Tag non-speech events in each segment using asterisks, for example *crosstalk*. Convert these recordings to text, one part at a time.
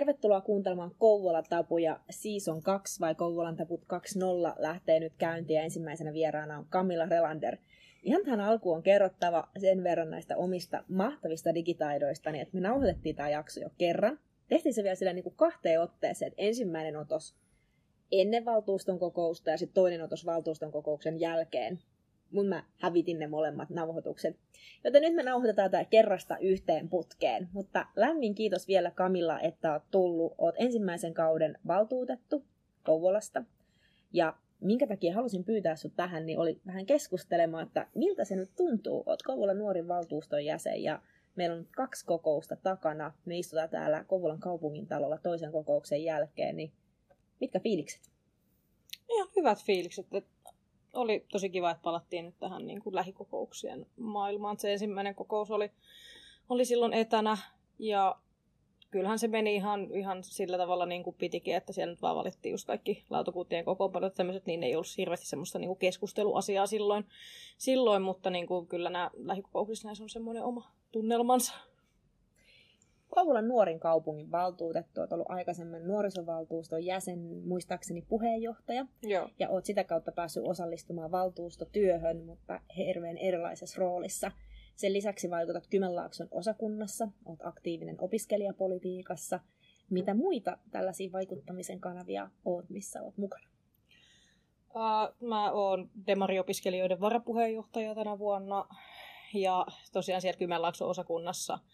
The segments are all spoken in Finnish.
Tervetuloa kuuntelemaan Kouvolan tapuja Season 2 vai Kouvolan taput 2.0 lähtee nyt käyntiin ja ensimmäisenä vieraana on Camilla Relander. Ihan tähän alkuun on kerrottava sen verran näistä omista mahtavista digitaidoista, että me nauhoitettiin tämä jakso jo kerran. Tehtiin se vielä sillä niin kuin kahteen otteeseen, että ensimmäinen otos ennen valtuuston kokousta ja sitten toinen otos valtuuston kokouksen jälkeen mun mä hävitin ne molemmat nauhoitukset. Joten nyt me nauhoitetaan tämä kerrasta yhteen putkeen. Mutta lämmin kiitos vielä Kamilla, että oot tullut. Oot ensimmäisen kauden valtuutettu Kouvolasta. Ja minkä takia halusin pyytää sut tähän, niin oli vähän keskustelemaan, että miltä se nyt tuntuu. Oot Kouvolan nuorin valtuuston jäsen ja meillä on kaksi kokousta takana. Me istutaan täällä Kouvolan kaupungin talolla toisen kokouksen jälkeen, niin mitkä fiilikset? Ihan hyvät fiilikset. Oli tosi kiva, että palattiin nyt tähän niin kuin lähikokouksien maailmaan. Se ensimmäinen kokous oli, oli silloin etänä ja kyllähän se meni ihan, ihan sillä tavalla niin kuin pitikin, että siellä nyt vaan valittiin just kaikki lautakuntien kokoonpanot tämmöiset, niin ei ollut hirveästi semmoista niin kuin keskusteluasiaa silloin, silloin mutta niin kuin kyllä nämä lähikokouksissa näissä on semmoinen oma tunnelmansa. Kouvolan nuorin kaupungin valtuutettu, olet ollut aikaisemmin nuorisovaltuuston jäsen, muistaakseni puheenjohtaja. Joo. Ja olet sitä kautta päässyt osallistumaan valtuustotyöhön, mutta hirveän erilaisessa roolissa. Sen lisäksi vaikutat Kymenlaakson osakunnassa, olet aktiivinen opiskelijapolitiikassa. Mitä muita tällaisia vaikuttamisen kanavia olet, missä olet mukana? Uh, mä oon Demariopiskelijoiden varapuheenjohtaja tänä vuonna ja tosiaan siellä Kymenlaakson osakunnassa –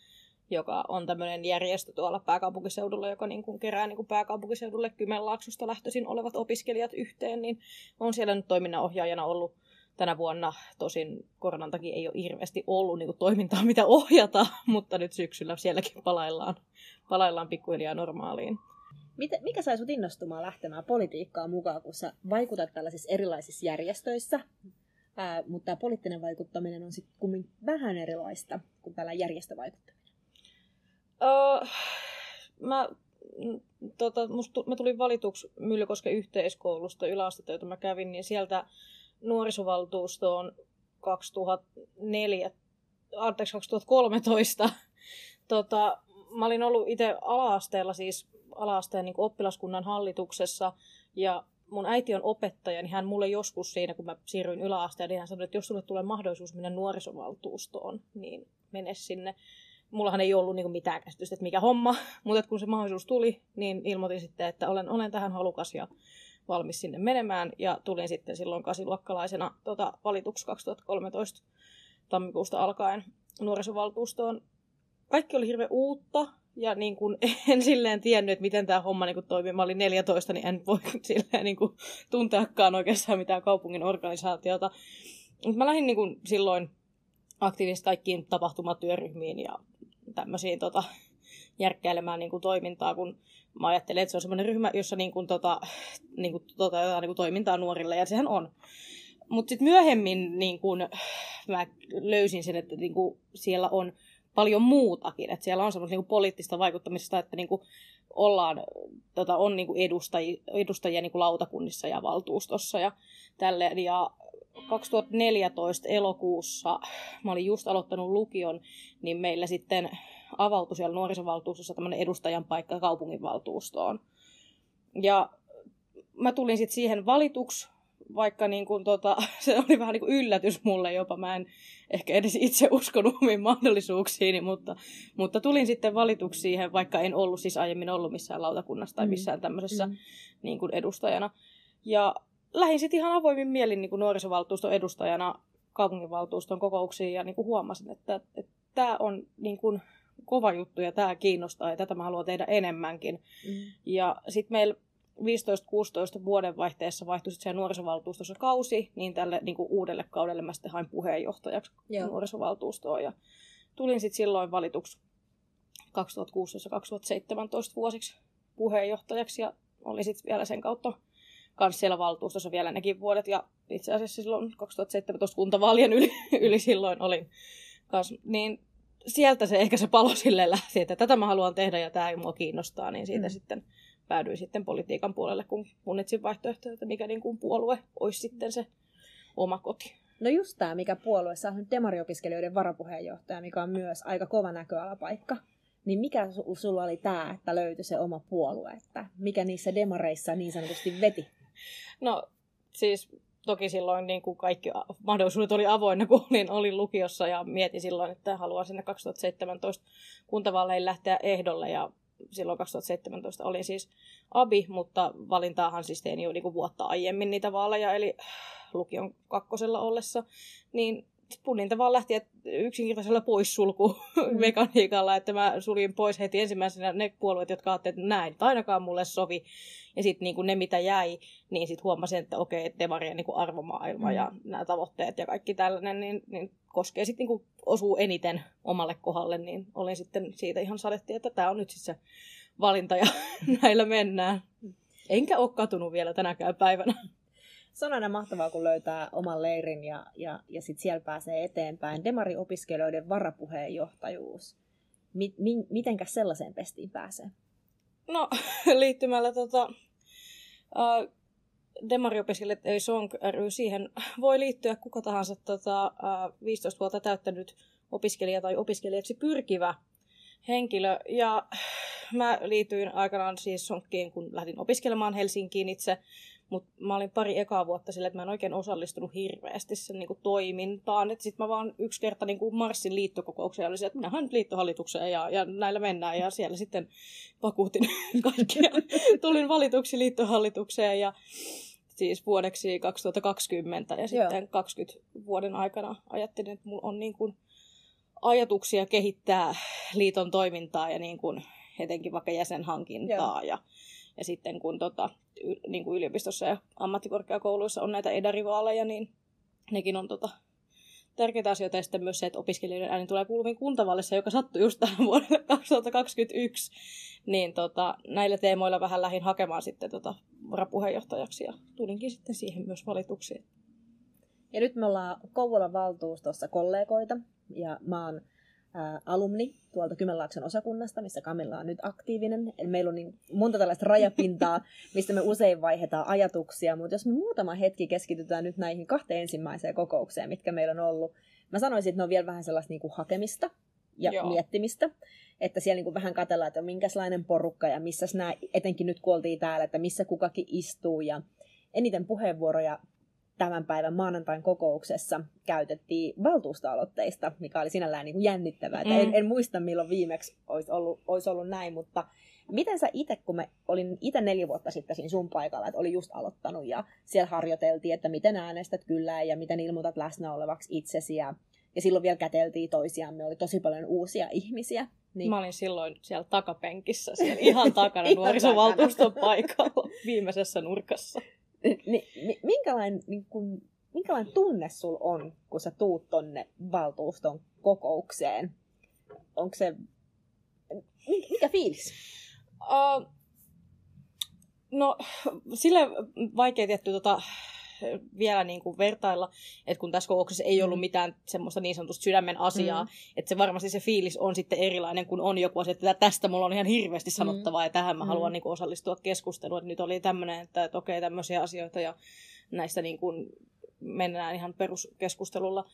joka on tämmöinen järjestö tuolla pääkaupunkiseudulla, joka niin kuin kerää niin kuin pääkaupunkiseudulle Kymenlaaksosta lähtöisin olevat opiskelijat yhteen, niin on siellä nyt toiminnanohjaajana ollut tänä vuonna. Tosin koronan takia ei ole hirveästi ollut niin kuin toimintaa, mitä ohjata, *laughs* mutta nyt syksyllä sielläkin palaillaan, palaillaan pikkuhiljaa normaaliin. mikä sai sinut innostumaan lähtemään politiikkaan mukaan, kun sä vaikutat tällaisissa erilaisissa järjestöissä, Ää, mutta tämä poliittinen vaikuttaminen on sitten vähän erilaista kuin tällä järjestövaikuttaminen? Uh, mä, tota, musta, mä tulin valituksi Myllykosken yhteiskoulusta yläastetta, jota mä kävin, niin sieltä nuorisovaltuustoon 2004, anteeksi, 2013. *laughs* Tota, mä olin ollut itse ala-asteella, siis ala-asteen niin oppilaskunnan hallituksessa, ja mun äiti on opettaja, niin hän mulle joskus siinä, kun mä siirryin yläasteen, niin hän sanoi, että jos sulle tulee mahdollisuus mennä nuorisovaltuustoon, niin mene sinne mullahan ei ollut niin mitään käsitystä, että mikä homma, *laughs* mutta kun se mahdollisuus tuli, niin ilmoitin sitten, että olen, olen tähän halukas ja valmis sinne menemään. Ja tulin sitten silloin kasiluokkalaisena tota, valituksi 2013 tammikuusta alkaen nuorisovaltuustoon. Kaikki oli hirveän uutta, ja niin kuin *laughs* en silleen tiennyt, että miten tämä homma niin toimii. Mä olin 14, niin en voi *laughs* silleen niin tunteakaan oikeastaan mitään kaupungin organisaatiota. Mutta mä lähdin niin silloin aktiivisesti kaikkiin tapahtumatyöryhmiin ja tämmöisiin tota, järkkäilemään niin kuin, toimintaa, kun mä ajattelen, että se on semmoinen ryhmä, jossa niin kuin, tota, niin kuin, toteutetaan niin kuin, toimintaa nuorille, ja sehän on. Mutta sitten myöhemmin niin kun, mä löysin sen, että niin kun, siellä on paljon muutakin. Että siellä on semmoista niin poliittista vaikuttamista, että niin kun, ollaan, tota, on niin edustajia, edustajia niin lautakunnissa ja valtuustossa ja tälleen. Ja 2014 elokuussa, mä olin just aloittanut lukion, niin meillä sitten avautui siellä nuorisovaltuustossa tämmöinen edustajan paikka kaupunginvaltuustoon. Ja mä tulin sitten siihen valituksi, vaikka niin kun, tota, *laughs* se oli vähän niin kuin yllätys mulle jopa. Mä en ehkä edes itse uskonut omiin mahdollisuuksiini, mutta, mutta tulin sitten valituksi siihen, vaikka en ollut siis aiemmin ollut missään lautakunnassa tai mm. missään tämmöisessä mm. niin kuin edustajana. Ja lähdin sitten ihan avoimin mielin niin kuin nuorisovaltuuston edustajana kaupunginvaltuuston kokouksiin ja niin kuin huomasin, että, että tämä on niin kuin kova juttu ja tämä kiinnostaa ja tätä mä haluan tehdä enemmänkin. Mm. Ja sitten meillä 15-16 vuodenvaihteessa vaihtui sitten siellä nuorisovaltuustossa kausi, niin tälle niin kuin uudelle kaudelle mä sitten hain puheenjohtajaksi Joo. nuorisovaltuustoon ja tulin sitten silloin valituksi 2016-2017 vuosiksi puheenjohtajaksi ja oli sitten vielä sen kautta kanssa siellä valtuustossa vielä nekin vuodet. Ja itse asiassa silloin 2017 kuntavaalien yli, *laughs* yli silloin olin kanssa. Niin sieltä se ehkä se palo sille lähti, että tätä mä haluan tehdä ja tämä mua kiinnostaa, niin siitä mm. sitten päädyin sitten politiikan puolelle, kun punnitsin vaihtoehtoja, että mikä niin kuin puolue olisi sitten se oma koti. No just tämä, mikä puolue, sä nyt demariopiskelijoiden varapuheenjohtaja, mikä on myös aika kova näköalapaikka. niin mikä sulla oli tämä, että löytyi se oma puolue, että mikä niissä demareissa niin sanotusti veti? No siis toki silloin niin kuin kaikki mahdollisuudet oli avoinna, kun olin, olin lukiossa ja mietin silloin, että haluan sinne 2017 kuntavaaleihin lähteä ehdolle ja silloin 2017 olin siis abi, mutta valintaahan siis tein jo niin kuin vuotta aiemmin niitä vaaleja, eli lukion kakkosella ollessa, niin punninta vaan lähti yksinkertaisella poissulku mm. että mä suljin pois heti ensimmäisenä ne puolueet, jotka ajattelivat, että näin, ainakaan mulle sovi. Ja sitten niin ne, mitä jäi, niin sitten huomasin, että okei, että demarien niin arvomaailma mm. ja nämä tavoitteet ja kaikki tällainen, niin, niin koskee sitten niin osuu eniten omalle kohdalle, niin olin sitten siitä ihan sadetti, että tämä on nyt siis se valinta ja *laughs* näillä mennään. Enkä ole katunut vielä tänäkään päivänä se on aina mahtavaa, kun löytää oman leirin ja, ja, ja sitten siellä pääsee eteenpäin. Demari-opiskelijoiden varapuheenjohtajuus. Mi, mi, mitenkäs sellaiseen pestiin pääsee? No, *laughs* liittymällä tota, Demariopiskelijat ei Song ry, siihen voi liittyä kuka tahansa tota, uh, 15 vuotta täyttänyt opiskelija tai opiskelijaksi pyrkivä henkilö. Ja mä liityin aikanaan siis Sonkkiin, kun lähdin opiskelemaan Helsinkiin itse. Mutta mä olin pari ekaa vuotta sille, että mä en oikein osallistunut hirveästi sen niin kuin, toimintaan. Sitten mä vaan yksi kerta niin kuin marssin liittokokoukseen ja olisin, että minähän nyt liittohallitukseen ja, ja näillä mennään. Ja siellä sitten pakuutin *laughs* kaikkia. Tulin valituksi liittohallitukseen ja siis vuodeksi 2020 ja sitten Joo. 20 vuoden aikana ajattelin, että mulla on niin kuin ajatuksia kehittää liiton toimintaa ja niin kuin etenkin vaikka jäsenhankintaa Joo. ja ja sitten kun tota, niin kuin yliopistossa ja ammattikorkeakouluissa on näitä edarivaaleja, niin nekin on tota, tärkeitä asioita. Ja sitten myös se, että opiskelijoiden ääni tulee kuuluviin kuntavallissa, joka sattui just tähän vuodelle *laughs* 2021. Niin tota, näillä teemoilla vähän lähin hakemaan sitten tota varapuheenjohtajaksi ja tulinkin sitten siihen myös valituksiin. Ja nyt me ollaan Kouvolan valtuustossa kollegoita ja mä oon ää, alumni tuolta Kymenlaakson osakunnasta, missä Kamilla on nyt aktiivinen. Eli meillä on niin monta tällaista rajapintaa, *laughs* mistä me usein vaihdetaan ajatuksia, mutta jos me muutama hetki keskitytään nyt näihin kahteen ensimmäiseen kokoukseen, mitkä meillä on ollut, mä sanoisin, että ne on vielä vähän sellaista niin kuin hakemista ja Joo. miettimistä, että siellä niin kuin vähän katsellaan, että minkälainen porukka ja missä nämä, etenkin nyt kun oltiin täällä, että missä kukakin istuu ja eniten puheenvuoroja tämän päivän maanantain kokouksessa käytettiin valtuustoaloitteista, mikä oli sinällään niin kuin jännittävää. Mm. En, en muista, milloin viimeksi olisi ollut, olisi ollut näin, mutta miten sä itse, kun me olin itse neljä vuotta sitten siinä sun paikalla, että oli just aloittanut ja siellä harjoiteltiin, että miten äänestät kyllä ja miten ilmoitat läsnä olevaksi itsesi ja, ja silloin vielä käteltiin toisiamme, oli tosi paljon uusia ihmisiä. Niin. Mä olin silloin siellä takapenkissä, siellä ihan takana *laughs* nuorisovaltuuston paikalla, viimeisessä nurkassa minkälainen, niin kun, minkälainen tunne sul on, kun sä tuut tonne valtuuston kokoukseen? Onko se, mikä fiilis? Uh, no, sille vaikea tietty tota, *laughs* vielä niin kuin vertailla, että kun tässä kokouksessa ei ollut mm. mitään semmoista niin sanotusta sydämen asiaa, mm. että se varmasti se fiilis on sitten erilainen, kun on joku asia, että tästä mulla on ihan hirveästi mm. sanottavaa mm. ja tähän mä mm. haluan niin kuin osallistua keskusteluun. Että nyt oli tämmöinen, että, että okei, tämmöisiä asioita ja näistä niin kuin mennään ihan peruskeskustelulla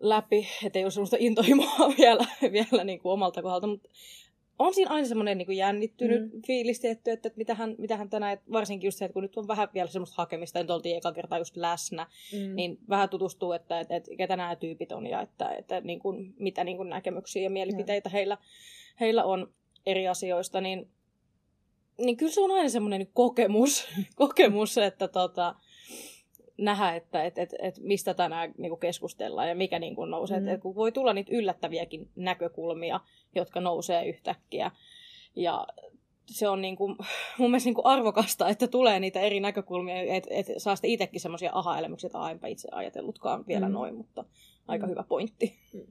läpi, että ei ole semmoista intohimoa *laughs* vielä, vielä niin kuin omalta kohdalta, mutta on siinä aina semmoinen niin jännittynyt mm. fiilis tietty, että, että mitähän, mitähän tänään, varsinkin just se, että kun nyt on vähän vielä semmoista hakemista, että oltiin eka kertaa just läsnä, mm. niin vähän tutustuu, että, että, että ketä nämä tyypit on ja että, että niin kuin, mitä niin kuin näkemyksiä ja mielipiteitä mm. heillä, heillä on eri asioista, niin, niin kyllä se on aina semmoinen kokemus, *laughs* kokemus että tota, nähdä, että et, et, et mistä tänään niin keskustellaan ja mikä niin kuin nousee. Mm. Et, et kun voi tulla niitä yllättäviäkin näkökulmia, jotka nousee yhtäkkiä. Ja se on niin kuin, *laughs* mun mielestä niin kuin arvokasta, että tulee niitä eri näkökulmia, että et saa sitten itsekin semmoisia aha-elämyksiä, että enpä itse ajatellutkaan vielä mm. noin, mutta aika mm. hyvä pointti. Mm.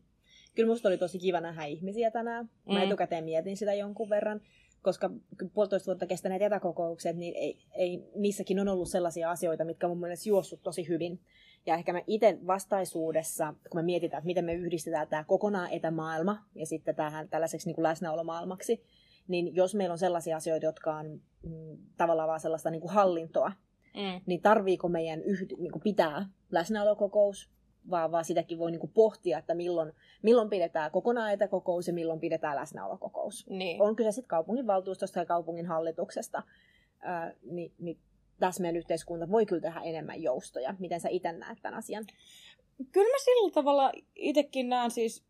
Kyllä musta oli tosi kiva nähdä ihmisiä tänään. Mä mm. etukäteen mietin sitä jonkun verran koska puolitoista vuotta kestäneet etäkokoukset, niin ei, ei, niissäkin on ollut sellaisia asioita, mitkä on mun mielestä juossut tosi hyvin. Ja ehkä me itse vastaisuudessa, kun me mietitään, että miten me yhdistetään tämä kokonaan etämaailma ja sitten tähän tällaiseksi niin kuin läsnäolomaailmaksi, niin jos meillä on sellaisia asioita, jotka on mm, tavallaan vaan sellaista niin kuin hallintoa, mm. niin tarviiko meidän yhd- niin kuin pitää läsnäolokokous vaan, vaan sitäkin voi niin kuin pohtia, että milloin, milloin pidetään kokonaan etäkokous ja milloin pidetään läsnäolokokous. Niin. On kyse sitten kaupungin valtuustosta ja kaupungin hallituksesta, ää, niin, niin tässä meidän yhteiskunta voi kyllä tehdä enemmän joustoja. Miten sä itse näet tämän asian? Kyllä mä sillä tavalla itsekin näen siis,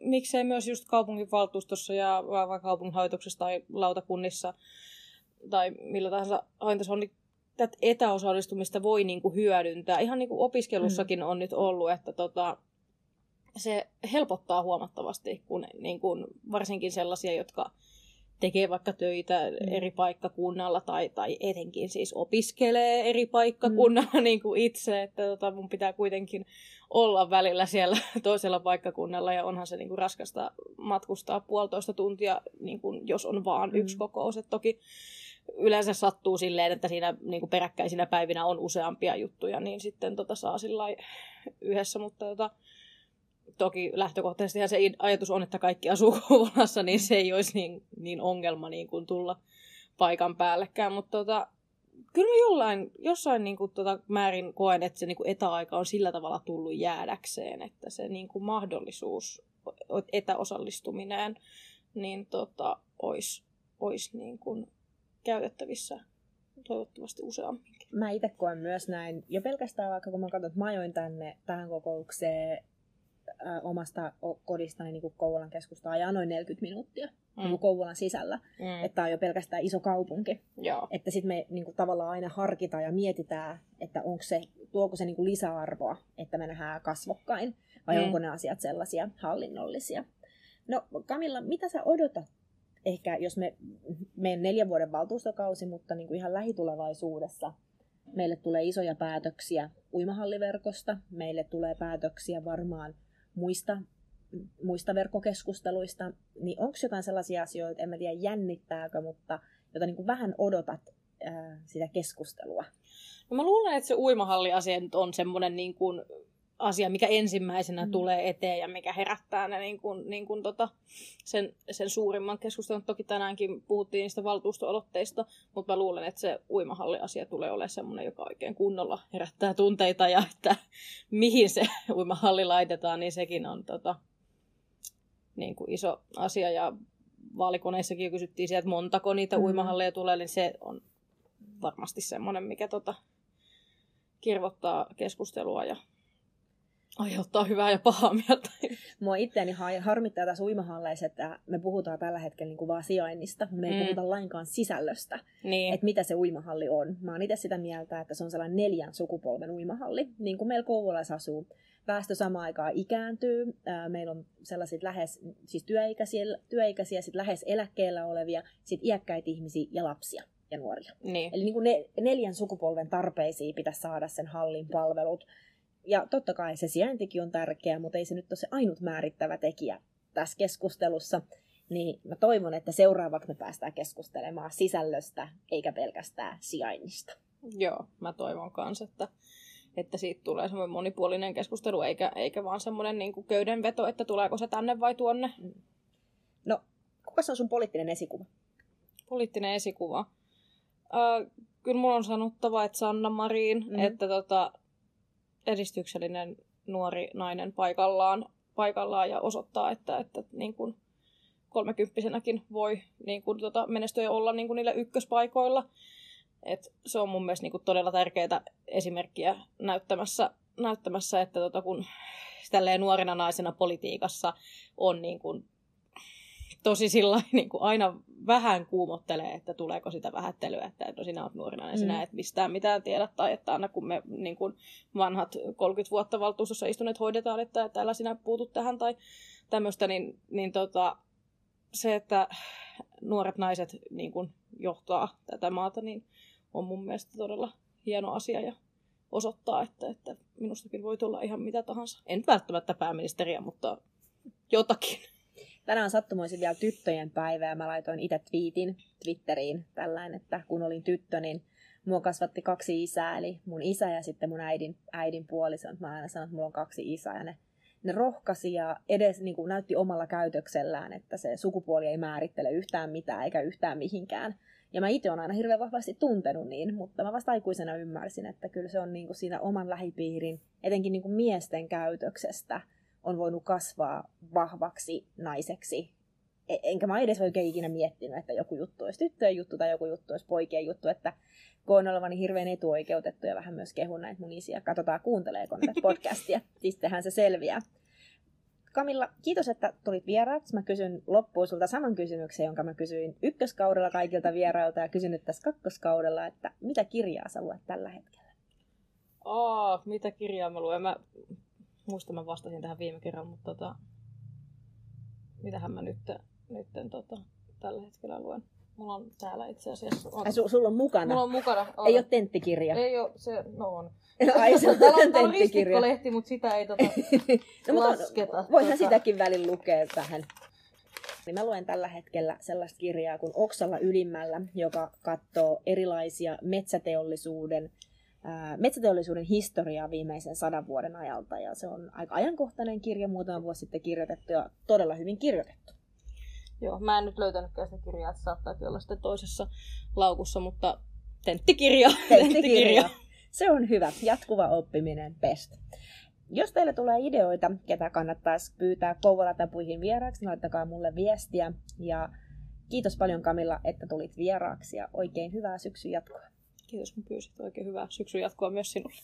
miksei myös just kaupunginvaltuustossa ja kaupunginhallituksessa tai lautakunnissa tai millä tahansa hallintossa on, niin tätä etäosallistumista voi niin kuin hyödyntää. Ihan niin kuin opiskelussakin mm. on nyt ollut, että tota, se helpottaa huomattavasti, kun niin kuin, varsinkin sellaisia, jotka tekee vaikka töitä mm. eri paikkakunnalla tai, tai etenkin siis opiskelee eri paikkakunnalla mm. *laughs* niin kuin itse, että tota, mun pitää kuitenkin olla välillä siellä *laughs* toisella paikkakunnalla ja onhan se niin kuin raskasta matkustaa puolitoista tuntia, niin kuin, jos on vaan mm. yksi kokous. Et toki yleensä sattuu silleen, että siinä niin kuin peräkkäisinä päivinä on useampia juttuja, niin sitten tota saa sillä yhdessä, mutta tota, toki lähtökohtaisesti se ajatus on, että kaikki asuu *laughs* Kouvolassa, niin se ei olisi niin, niin ongelma niin kuin tulla paikan päällekään, mutta tota, kyllä mä jollain, jossain niin kuin, tota, määrin koen, että se niin kuin etäaika on sillä tavalla tullut jäädäkseen, että se niin kuin mahdollisuus, etäosallistuminen, niin tota, olisi, olisi niin kuin käytettävissä toivottavasti useamminkin. Mä itse koen myös näin, jo pelkästään vaikka kun mä katson, että mä ajoin tänne tähän kokoukseen ä, omasta kodistani niin Kouvolan keskustaan ja noin 40 minuuttia mm. niin Kouvolan sisällä. Mm. Että on jo pelkästään iso kaupunki. Joo. Että sitten me niin kuin, tavallaan aina harkitaan ja mietitään, että onko se, tuoko se niin kuin lisäarvoa, että me nähdään kasvokkain, vai mm. onko ne asiat sellaisia hallinnollisia. No Kamilla, mitä sä odotat ehkä, jos me, meidän neljän vuoden valtuustokausi, mutta niin kuin ihan lähitulevaisuudessa meille tulee isoja päätöksiä uimahalliverkosta, meille tulee päätöksiä varmaan muista, muista verkkokeskusteluista, niin onko jotain sellaisia asioita, en mä tiedä jännittääkö, mutta jota niin kuin vähän odotat ää, sitä keskustelua? No mä luulen, että se uimahalliasia on semmoinen niin kuin asia, mikä ensimmäisenä mm. tulee eteen ja mikä herättää ne niin kuin, niin kuin tota, sen, sen suurimman keskustelun. Toki tänäänkin puhuttiin niistä valtuustoolotteista, mutta mä luulen, että se uimahalliasia tulee olemaan semmoinen, joka oikein kunnolla herättää tunteita ja että *laughs* mihin se *laughs* uimahalli laitetaan, niin sekin on tota, niin kuin iso asia. Ja vaalikoneissakin jo kysyttiin sieltä, että montako niitä mm. uimahalleja tulee, niin se on varmasti semmoinen, mikä tota, kirvottaa keskustelua ja aiheuttaa hyvää ja pahaa mieltä. *laughs* Mua itseäni harmittaa tässä uimahalleissa, että me puhutaan tällä hetkellä niin kuin vaan sijainnista. Me ei mm. puhuta lainkaan sisällöstä, niin. että mitä se uimahalli on. Mä oon itse sitä mieltä, että se on sellainen neljän sukupolven uimahalli, niin kuin meillä Kouvolassa asuu. Väestö samaan aikaan ikääntyy. Meillä on sellaiset lähes, siis työikäisiä, työikäisiä sit lähes eläkkeellä olevia, sit iäkkäitä ihmisiä ja lapsia ja nuoria. Niin. Eli niin kuin ne, neljän sukupolven tarpeisiin pitäisi saada sen hallin palvelut ja totta kai se sijaintikin on tärkeä, mutta ei se nyt ole se ainut määrittävä tekijä tässä keskustelussa. Niin mä toivon, että seuraavaksi me päästään keskustelemaan sisällöstä eikä pelkästään sijainnista. Joo, mä toivon kanssa, että, että siitä tulee semmoinen monipuolinen keskustelu, eikä, eikä vaan semmoinen niin köydenveto, että tuleeko se tänne vai tuonne. Mm. No, kuka on sun poliittinen esikuva? Poliittinen esikuva? Äh, kyllä mulla on sanottava, että Sanna Marin, mm. että tota, edistyksellinen nuori nainen paikallaan, paikallaan ja osoittaa, että, että niin kuin kolmekymppisenäkin voi niin kuin, tota, menestyä ja olla niin kuin niillä ykköspaikoilla. Et se on mun mielestä niin kuin todella tärkeää esimerkkiä näyttämässä, näyttämässä että tota, kun nuorena naisena politiikassa on niin kuin tosi sillä *laughs* niin kuin aina vähän kuumottelee, että tuleeko sitä vähättelyä, että no sinä olet nuorina ja sinä mm. et mistään mitään tiedä, tai että aina kun me niin kuin vanhat 30 vuotta valtuustossa istuneet hoidetaan, että täällä sinä puutut tähän tai tämmöistä, niin, niin tota, se, että nuoret naiset niin kuin johtaa tätä maata, niin on mun mielestä todella hieno asia ja osoittaa, että, että minustakin voi tulla ihan mitä tahansa. En välttämättä pääministeriä, mutta jotakin tänään on sattumoisin vielä tyttöjen päivä ja mä laitoin itse twiitin Twitteriin tällainen, että kun olin tyttö, niin mua kasvatti kaksi isää, eli mun isä ja sitten mun äidin, äidin puolison. Mä aina sanon, että mulla on kaksi isää ja ne, ne rohkasi ja edes niin kuin näytti omalla käytöksellään, että se sukupuoli ei määrittele yhtään mitään eikä yhtään mihinkään. Ja mä itse olen aina hirveän vahvasti tuntenut niin, mutta mä vasta aikuisena ymmärsin, että kyllä se on niin kuin siinä oman lähipiirin, etenkin niin kuin miesten käytöksestä, on voinut kasvaa vahvaksi naiseksi. E- enkä mä edes oikein ikinä miettinyt, että joku juttu olisi tyttöjen juttu tai joku juttu olisi poikien juttu, että koen olevani hirveän etuoikeutettu ja vähän myös kehun näitä mun isiä. Katsotaan, kuunteleeko tätä podcastia. *laughs* siis tehän se selviää. Kamilla, kiitos, että tulit vieraaksi. Mä kysyn loppuun sulta saman kysymyksen, jonka mä kysyin ykköskaudella kaikilta vierailta ja kysyn nyt tässä kakkoskaudella, että mitä kirjaa sä luet tällä hetkellä? Aa, mitä kirjaa mä luen? Mä muistan, mä vastasin tähän viime kerralla, mutta tota, mitähän mä nyt, nyt tota, tällä hetkellä luen. Mulla on täällä itse asiassa... On. Ai, su- sulla on mukana? Mulla on mukana. On. Ei ole tenttikirja? Ei ole, se, no on. *laughs* Ai se on täällä on, täällä on ristikkolehti, mutta sitä ei tota, *laughs* no, mutta lasketa. voihan Tota, sitäkin välin lukea vähän. Niin mä luen tällä hetkellä sellaista kirjaa kuin Oksalla ylimmällä, joka katsoo erilaisia metsäteollisuuden, metsäteollisuuden historiaa viimeisen sadan vuoden ajalta. Ja se on aika ajankohtainen kirja, muutama vuosi sitten kirjoitettu ja todella hyvin kirjoitettu. Joo, mä en nyt löytänytkään sitä kirjaa, että saattaakin olla sitten toisessa laukussa, mutta *laughs* tenttikirja. Tenttikirja. Se on hyvä. Jatkuva oppiminen best. Jos teille tulee ideoita, ketä kannattaisi pyytää Kouvola-tapuihin vieraaksi, niin laittakaa mulle viestiä. Ja kiitos paljon Kamilla, että tulit vieraaksi ja oikein hyvää syksyn jatkoa. Kiitos kun pyysit. Oikein hyvää syksyn jatkoa myös sinulle.